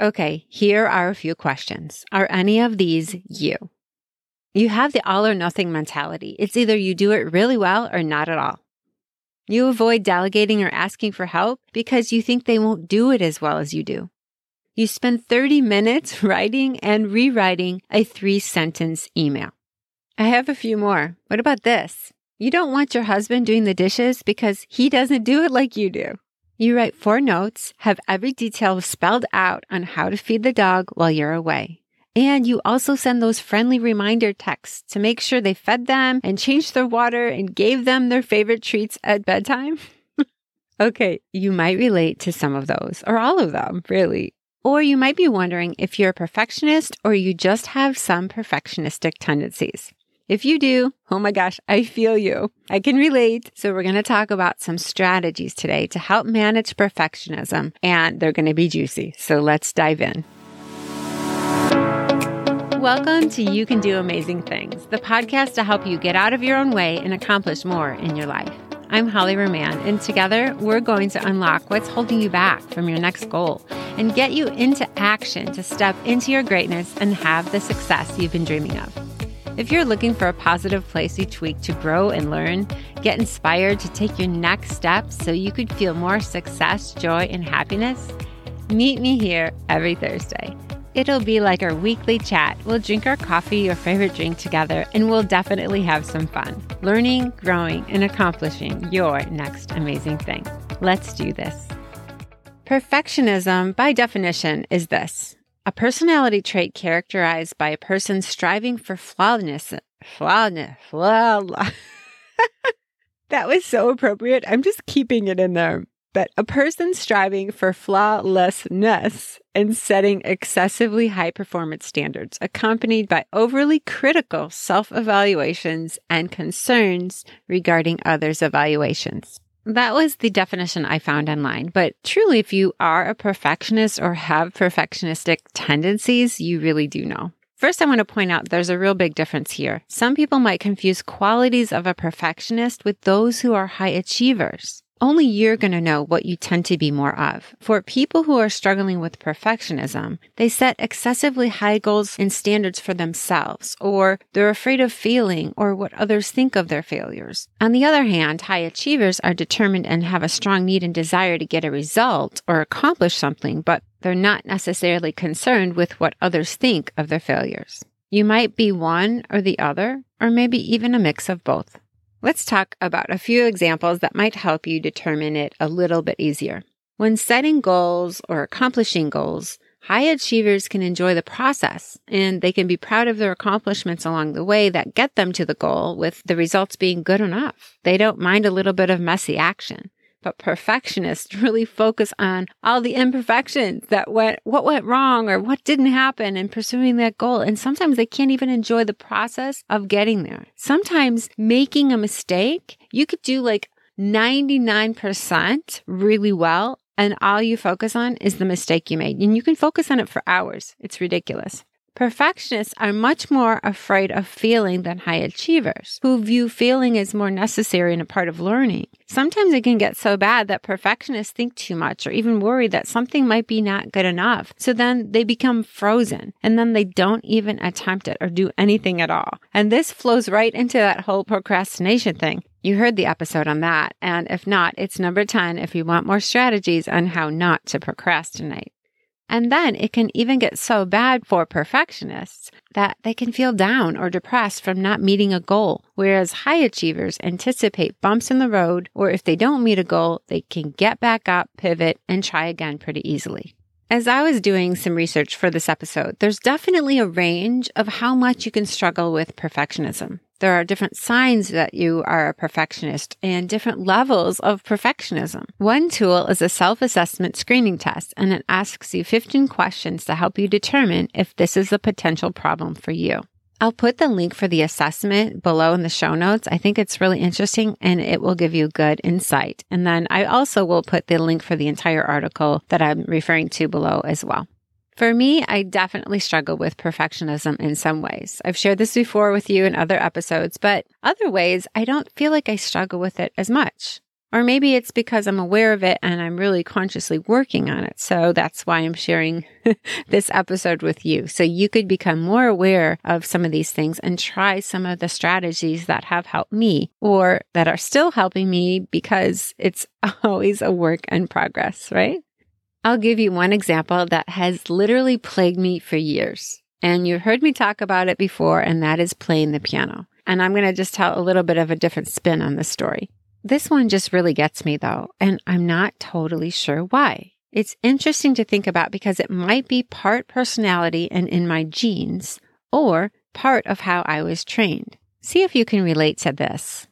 Okay, here are a few questions. Are any of these you? You have the all or nothing mentality. It's either you do it really well or not at all. You avoid delegating or asking for help because you think they won't do it as well as you do. You spend 30 minutes writing and rewriting a three sentence email. I have a few more. What about this? You don't want your husband doing the dishes because he doesn't do it like you do. You write four notes, have every detail spelled out on how to feed the dog while you're away. And you also send those friendly reminder texts to make sure they fed them and changed their water and gave them their favorite treats at bedtime. okay, you might relate to some of those, or all of them, really. Or you might be wondering if you're a perfectionist or you just have some perfectionistic tendencies. If you do, oh my gosh, I feel you. I can relate. So we're going to talk about some strategies today to help manage perfectionism and they're going to be juicy. So let's dive in. Welcome to You Can Do Amazing Things, the podcast to help you get out of your own way and accomplish more in your life. I'm Holly Roman, and together we're going to unlock what's holding you back from your next goal and get you into action to step into your greatness and have the success you've been dreaming of. If you're looking for a positive place each week to grow and learn, get inspired to take your next step so you could feel more success, joy, and happiness, meet me here every Thursday. It'll be like our weekly chat. We'll drink our coffee or favorite drink together, and we'll definitely have some fun, learning, growing, and accomplishing your next amazing thing. Let's do this. Perfectionism, by definition, is this a personality trait characterized by a person striving for flawlessness. Flawless. Flawless. that was so appropriate. I'm just keeping it in there but a person striving for flawlessness and setting excessively high performance standards, accompanied by overly critical self evaluations and concerns regarding others' evaluations. That was the definition I found online. But truly, if you are a perfectionist or have perfectionistic tendencies, you really do know. First, I want to point out there's a real big difference here. Some people might confuse qualities of a perfectionist with those who are high achievers only you're going to know what you tend to be more of. For people who are struggling with perfectionism, they set excessively high goals and standards for themselves, or they're afraid of failing or what others think of their failures. On the other hand, high achievers are determined and have a strong need and desire to get a result or accomplish something, but they're not necessarily concerned with what others think of their failures. You might be one or the other, or maybe even a mix of both. Let's talk about a few examples that might help you determine it a little bit easier. When setting goals or accomplishing goals, high achievers can enjoy the process and they can be proud of their accomplishments along the way that get them to the goal with the results being good enough. They don't mind a little bit of messy action. But perfectionists really focus on all the imperfections that went, what went wrong or what didn't happen in pursuing that goal. And sometimes they can't even enjoy the process of getting there. Sometimes making a mistake, you could do like 99% really well. And all you focus on is the mistake you made. And you can focus on it for hours. It's ridiculous. Perfectionists are much more afraid of failing than high achievers, who view failing as more necessary and a part of learning. Sometimes it can get so bad that perfectionists think too much or even worry that something might be not good enough. So then they become frozen and then they don't even attempt it or do anything at all. And this flows right into that whole procrastination thing. You heard the episode on that. And if not, it's number 10 if you want more strategies on how not to procrastinate. And then it can even get so bad for perfectionists that they can feel down or depressed from not meeting a goal. Whereas high achievers anticipate bumps in the road, or if they don't meet a goal, they can get back up, pivot, and try again pretty easily. As I was doing some research for this episode, there's definitely a range of how much you can struggle with perfectionism. There are different signs that you are a perfectionist and different levels of perfectionism. One tool is a self-assessment screening test and it asks you 15 questions to help you determine if this is a potential problem for you. I'll put the link for the assessment below in the show notes. I think it's really interesting and it will give you good insight. And then I also will put the link for the entire article that I'm referring to below as well. For me, I definitely struggle with perfectionism in some ways. I've shared this before with you in other episodes, but other ways, I don't feel like I struggle with it as much. Or maybe it's because I'm aware of it and I'm really consciously working on it. So that's why I'm sharing this episode with you. So you could become more aware of some of these things and try some of the strategies that have helped me or that are still helping me because it's always a work in progress, right? I'll give you one example that has literally plagued me for years. And you've heard me talk about it before, and that is playing the piano. And I'm going to just tell a little bit of a different spin on the story. This one just really gets me though, and I'm not totally sure why. It's interesting to think about because it might be part personality and in my genes, or part of how I was trained. See if you can relate to this.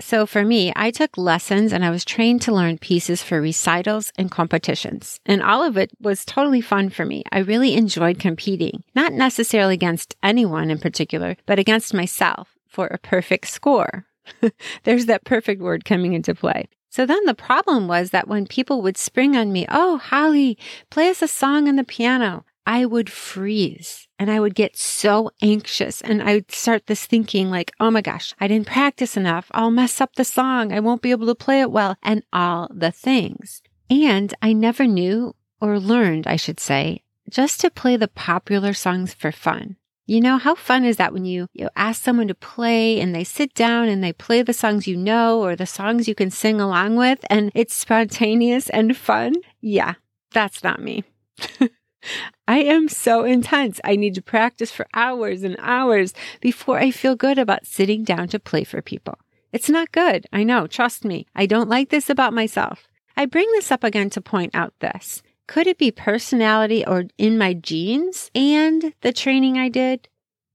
So for me, I took lessons and I was trained to learn pieces for recitals and competitions. And all of it was totally fun for me. I really enjoyed competing, not necessarily against anyone in particular, but against myself for a perfect score. There's that perfect word coming into play. So then the problem was that when people would spring on me, Oh, Holly, play us a song on the piano, I would freeze and I would get so anxious and I would start this thinking like, Oh my gosh, I didn't practice enough. I'll mess up the song. I won't be able to play it well and all the things. And I never knew or learned, I should say, just to play the popular songs for fun. You know, how fun is that when you, you ask someone to play and they sit down and they play the songs you know or the songs you can sing along with and it's spontaneous and fun? Yeah, that's not me. I am so intense. I need to practice for hours and hours before I feel good about sitting down to play for people. It's not good. I know. Trust me. I don't like this about myself. I bring this up again to point out this. Could it be personality or in my genes and the training I did,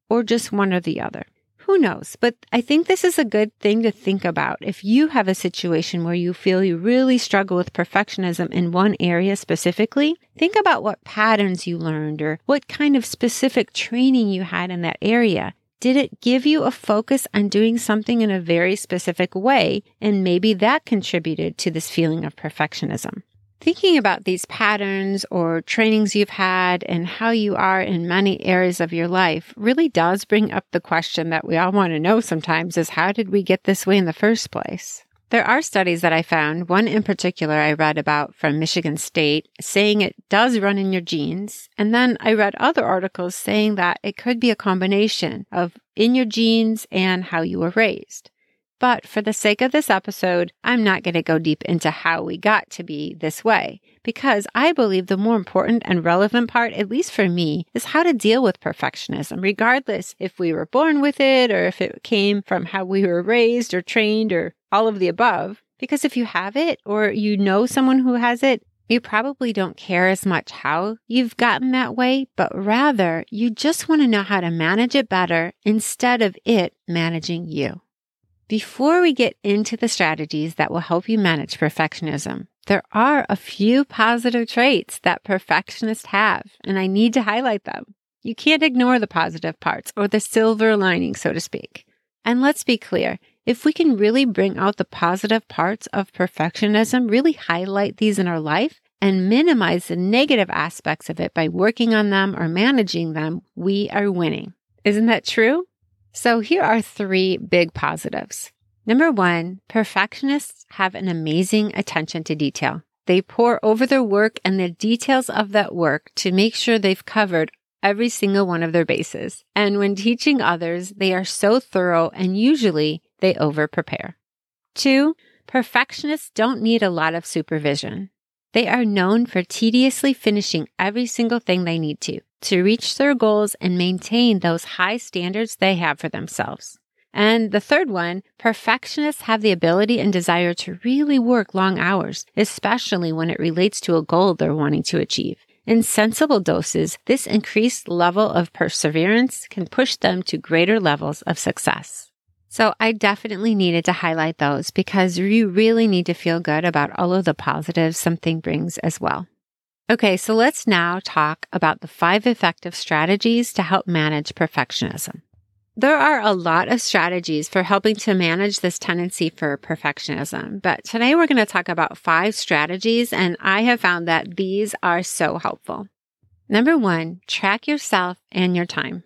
or just one or the other? Who knows? But I think this is a good thing to think about. If you have a situation where you feel you really struggle with perfectionism in one area specifically, think about what patterns you learned or what kind of specific training you had in that area. Did it give you a focus on doing something in a very specific way? And maybe that contributed to this feeling of perfectionism. Thinking about these patterns or trainings you've had and how you are in many areas of your life really does bring up the question that we all want to know sometimes is how did we get this way in the first place? There are studies that I found, one in particular I read about from Michigan State, saying it does run in your genes. And then I read other articles saying that it could be a combination of in your genes and how you were raised. But for the sake of this episode, I'm not going to go deep into how we got to be this way because I believe the more important and relevant part, at least for me, is how to deal with perfectionism, regardless if we were born with it or if it came from how we were raised or trained or all of the above. Because if you have it or you know someone who has it, you probably don't care as much how you've gotten that way, but rather you just want to know how to manage it better instead of it managing you. Before we get into the strategies that will help you manage perfectionism, there are a few positive traits that perfectionists have, and I need to highlight them. You can't ignore the positive parts or the silver lining, so to speak. And let's be clear, if we can really bring out the positive parts of perfectionism, really highlight these in our life, and minimize the negative aspects of it by working on them or managing them, we are winning. Isn't that true? So here are three big positives. Number one, perfectionists have an amazing attention to detail. They pore over their work and the details of that work to make sure they've covered every single one of their bases. And when teaching others, they are so thorough and usually they over prepare. Two, perfectionists don't need a lot of supervision. They are known for tediously finishing every single thing they need to to reach their goals and maintain those high standards they have for themselves. And the third one, perfectionists have the ability and desire to really work long hours, especially when it relates to a goal they're wanting to achieve. In sensible doses, this increased level of perseverance can push them to greater levels of success. So I definitely needed to highlight those because you really need to feel good about all of the positives something brings as well. Okay, so let's now talk about the five effective strategies to help manage perfectionism. There are a lot of strategies for helping to manage this tendency for perfectionism, but today we're going to talk about five strategies, and I have found that these are so helpful. Number one, track yourself and your time.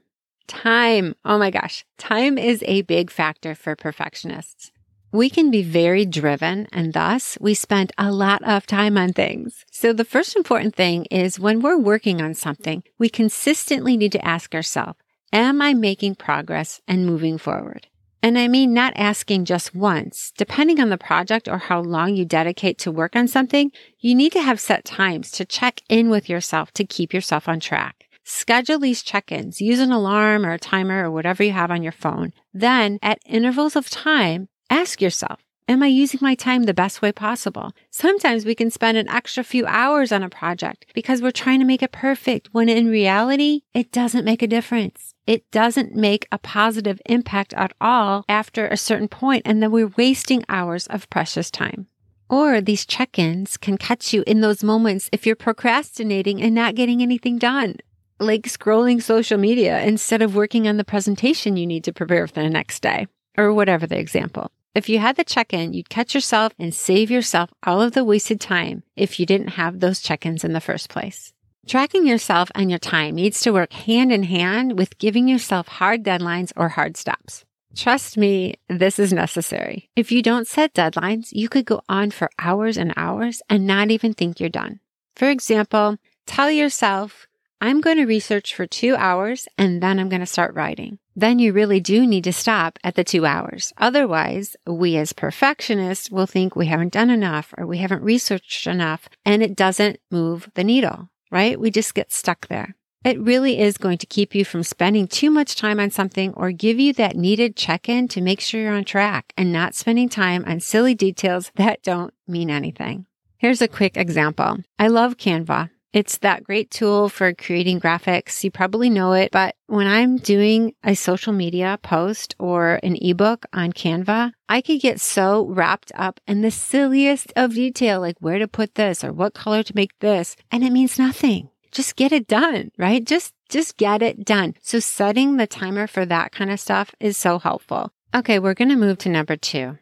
Time. Oh my gosh. Time is a big factor for perfectionists. We can be very driven and thus we spend a lot of time on things. So the first important thing is when we're working on something, we consistently need to ask ourselves, am I making progress and moving forward? And I mean not asking just once. Depending on the project or how long you dedicate to work on something, you need to have set times to check in with yourself to keep yourself on track. Schedule these check-ins. Use an alarm or a timer or whatever you have on your phone. Then at intervals of time, Ask yourself, am I using my time the best way possible? Sometimes we can spend an extra few hours on a project because we're trying to make it perfect when in reality, it doesn't make a difference. It doesn't make a positive impact at all after a certain point, and then we're wasting hours of precious time. Or these check ins can catch you in those moments if you're procrastinating and not getting anything done, like scrolling social media instead of working on the presentation you need to prepare for the next day, or whatever the example. If you had the check in, you'd catch yourself and save yourself all of the wasted time if you didn't have those check ins in the first place. Tracking yourself and your time needs to work hand in hand with giving yourself hard deadlines or hard stops. Trust me, this is necessary. If you don't set deadlines, you could go on for hours and hours and not even think you're done. For example, tell yourself, I'm going to research for two hours and then I'm going to start writing. Then you really do need to stop at the two hours. Otherwise, we as perfectionists will think we haven't done enough or we haven't researched enough and it doesn't move the needle, right? We just get stuck there. It really is going to keep you from spending too much time on something or give you that needed check in to make sure you're on track and not spending time on silly details that don't mean anything. Here's a quick example. I love Canva. It's that great tool for creating graphics. You probably know it, but when I'm doing a social media post or an ebook on Canva, I could get so wrapped up in the silliest of detail, like where to put this or what color to make this. And it means nothing. Just get it done, right? Just, just get it done. So setting the timer for that kind of stuff is so helpful. Okay. We're going to move to number two.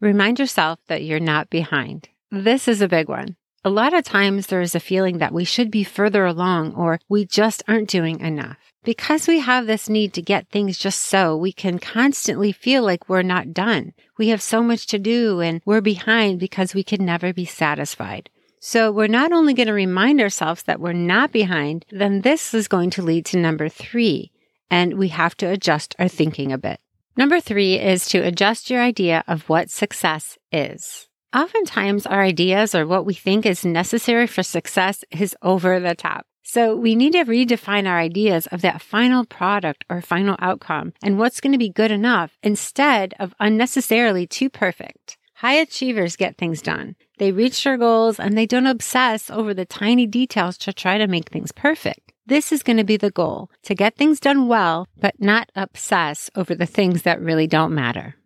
Remind yourself that you're not behind. This is a big one. A lot of times there is a feeling that we should be further along or we just aren't doing enough. Because we have this need to get things just so, we can constantly feel like we're not done. We have so much to do and we're behind because we can never be satisfied. So we're not only going to remind ourselves that we're not behind, then this is going to lead to number three, and we have to adjust our thinking a bit. Number three is to adjust your idea of what success is. Oftentimes, our ideas or what we think is necessary for success is over the top. So we need to redefine our ideas of that final product or final outcome and what's going to be good enough instead of unnecessarily too perfect. High achievers get things done. They reach their goals and they don't obsess over the tiny details to try to make things perfect. This is going to be the goal to get things done well, but not obsess over the things that really don't matter.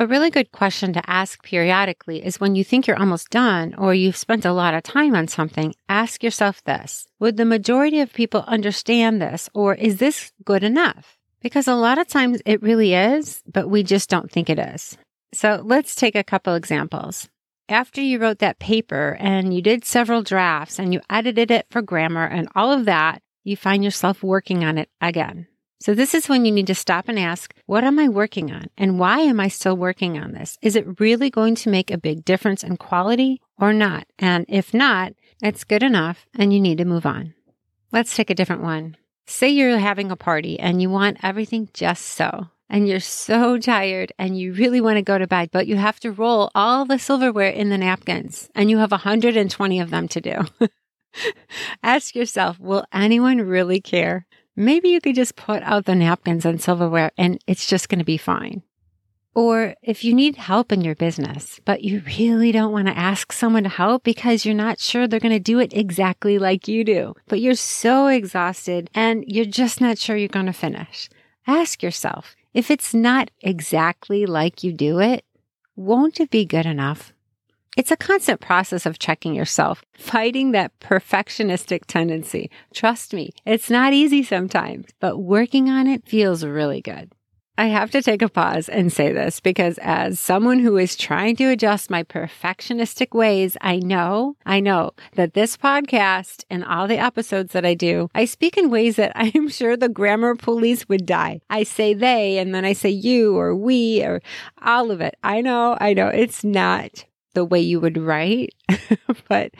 A really good question to ask periodically is when you think you're almost done or you've spent a lot of time on something, ask yourself this. Would the majority of people understand this or is this good enough? Because a lot of times it really is, but we just don't think it is. So let's take a couple examples. After you wrote that paper and you did several drafts and you edited it for grammar and all of that, you find yourself working on it again. So this is when you need to stop and ask, what am I working on? And why am I still working on this? Is it really going to make a big difference in quality or not? And if not, it's good enough and you need to move on. Let's take a different one. Say you're having a party and you want everything just so. And you're so tired and you really want to go to bed, but you have to roll all the silverware in the napkins and you have 120 of them to do. Ask yourself, will anyone really care? Maybe you could just put out the napkins and silverware and it's just going to be fine. Or if you need help in your business, but you really don't want to ask someone to help because you're not sure they're going to do it exactly like you do, but you're so exhausted and you're just not sure you're going to finish. Ask yourself, if it's not exactly like you do it, won't it be good enough? It's a constant process of checking yourself, fighting that perfectionistic tendency. Trust me, it's not easy sometimes, but working on it feels really good. I have to take a pause and say this because as someone who is trying to adjust my perfectionistic ways, I know, I know that this podcast and all the episodes that I do, I speak in ways that I am sure the grammar police would die. I say they and then I say you or we or all of it. I know, I know it's not the way you would write, but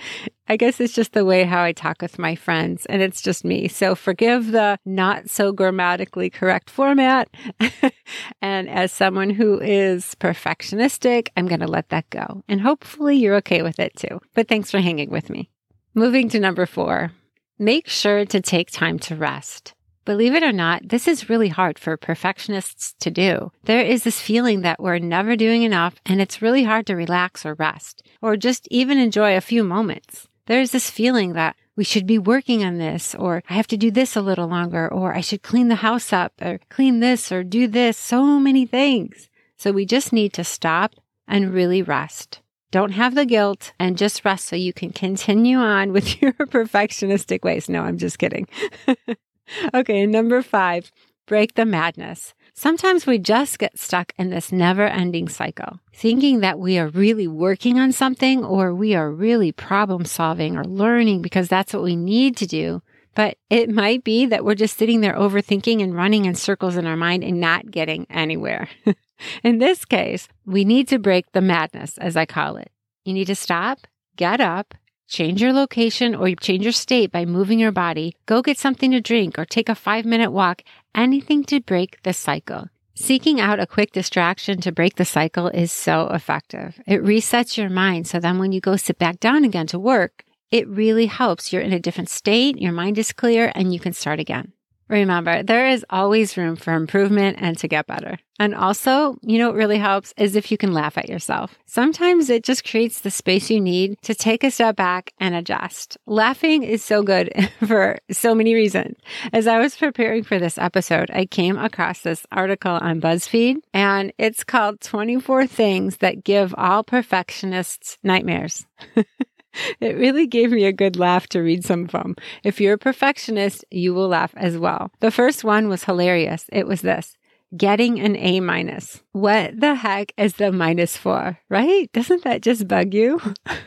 I guess it's just the way how I talk with my friends and it's just me. So forgive the not so grammatically correct format. and as someone who is perfectionistic, I'm going to let that go. And hopefully you're okay with it too. But thanks for hanging with me. Moving to number four, make sure to take time to rest. Believe it or not, this is really hard for perfectionists to do. There is this feeling that we're never doing enough and it's really hard to relax or rest or just even enjoy a few moments. There's this feeling that we should be working on this or I have to do this a little longer or I should clean the house up or clean this or do this. So many things. So we just need to stop and really rest. Don't have the guilt and just rest so you can continue on with your perfectionistic ways. No, I'm just kidding. okay, number five, break the madness. Sometimes we just get stuck in this never ending cycle, thinking that we are really working on something or we are really problem solving or learning because that's what we need to do. But it might be that we're just sitting there overthinking and running in circles in our mind and not getting anywhere. in this case, we need to break the madness, as I call it. You need to stop, get up, Change your location or change your state by moving your body. Go get something to drink or take a five minute walk. Anything to break the cycle. Seeking out a quick distraction to break the cycle is so effective. It resets your mind so then when you go sit back down again to work, it really helps. You're in a different state, your mind is clear, and you can start again. Remember, there is always room for improvement and to get better. And also, you know, what really helps is if you can laugh at yourself. Sometimes it just creates the space you need to take a step back and adjust. Laughing is so good for so many reasons. As I was preparing for this episode, I came across this article on BuzzFeed and it's called 24 Things That Give All Perfectionists Nightmares. it really gave me a good laugh to read some of them. If you're a perfectionist, you will laugh as well. The first one was hilarious. It was this. Getting an A minus. What the heck is the minus for, right? Doesn't that just bug you?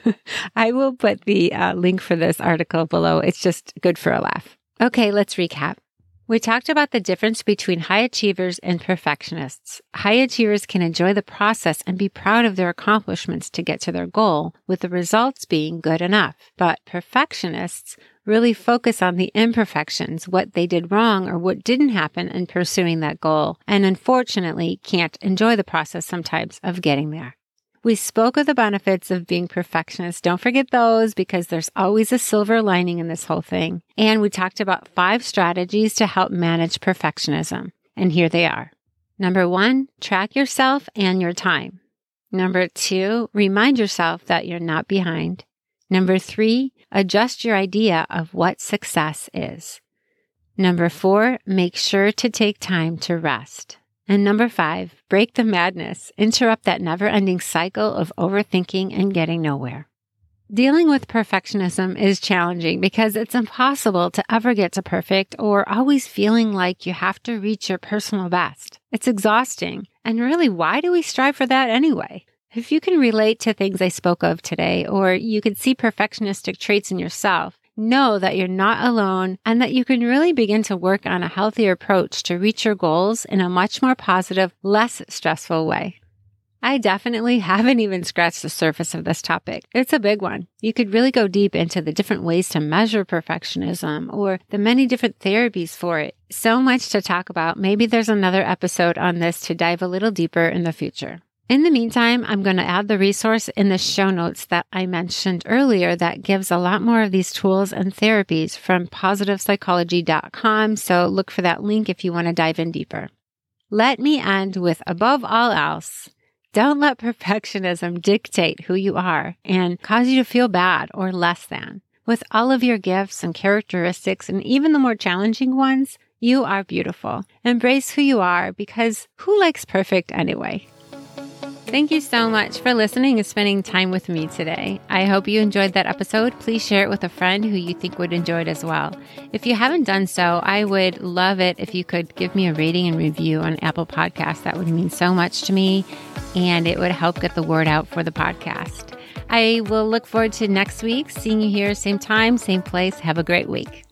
I will put the uh, link for this article below. It's just good for a laugh. Okay, let's recap. We talked about the difference between high achievers and perfectionists. High achievers can enjoy the process and be proud of their accomplishments to get to their goal, with the results being good enough. But perfectionists really focus on the imperfections, what they did wrong or what didn't happen in pursuing that goal, and unfortunately can't enjoy the process sometimes of getting there. We spoke of the benefits of being perfectionist. Don't forget those because there's always a silver lining in this whole thing. And we talked about five strategies to help manage perfectionism. And here they are. Number one, track yourself and your time. Number two, remind yourself that you're not behind. Number three, adjust your idea of what success is. Number four, make sure to take time to rest. And number five, break the madness, interrupt that never ending cycle of overthinking and getting nowhere. Dealing with perfectionism is challenging because it's impossible to ever get to perfect or always feeling like you have to reach your personal best. It's exhausting. And really, why do we strive for that anyway? If you can relate to things I spoke of today, or you can see perfectionistic traits in yourself, know that you're not alone and that you can really begin to work on a healthier approach to reach your goals in a much more positive, less stressful way. I definitely haven't even scratched the surface of this topic. It's a big one. You could really go deep into the different ways to measure perfectionism or the many different therapies for it. So much to talk about. Maybe there's another episode on this to dive a little deeper in the future. In the meantime, I'm going to add the resource in the show notes that I mentioned earlier that gives a lot more of these tools and therapies from positivepsychology.com. So look for that link if you want to dive in deeper. Let me end with above all else, don't let perfectionism dictate who you are and cause you to feel bad or less than. With all of your gifts and characteristics and even the more challenging ones, you are beautiful. Embrace who you are because who likes perfect anyway? Thank you so much for listening and spending time with me today. I hope you enjoyed that episode. Please share it with a friend who you think would enjoy it as well. If you haven't done so, I would love it if you could give me a rating and review on Apple Podcasts. That would mean so much to me and it would help get the word out for the podcast. I will look forward to next week, seeing you here, same time, same place. Have a great week.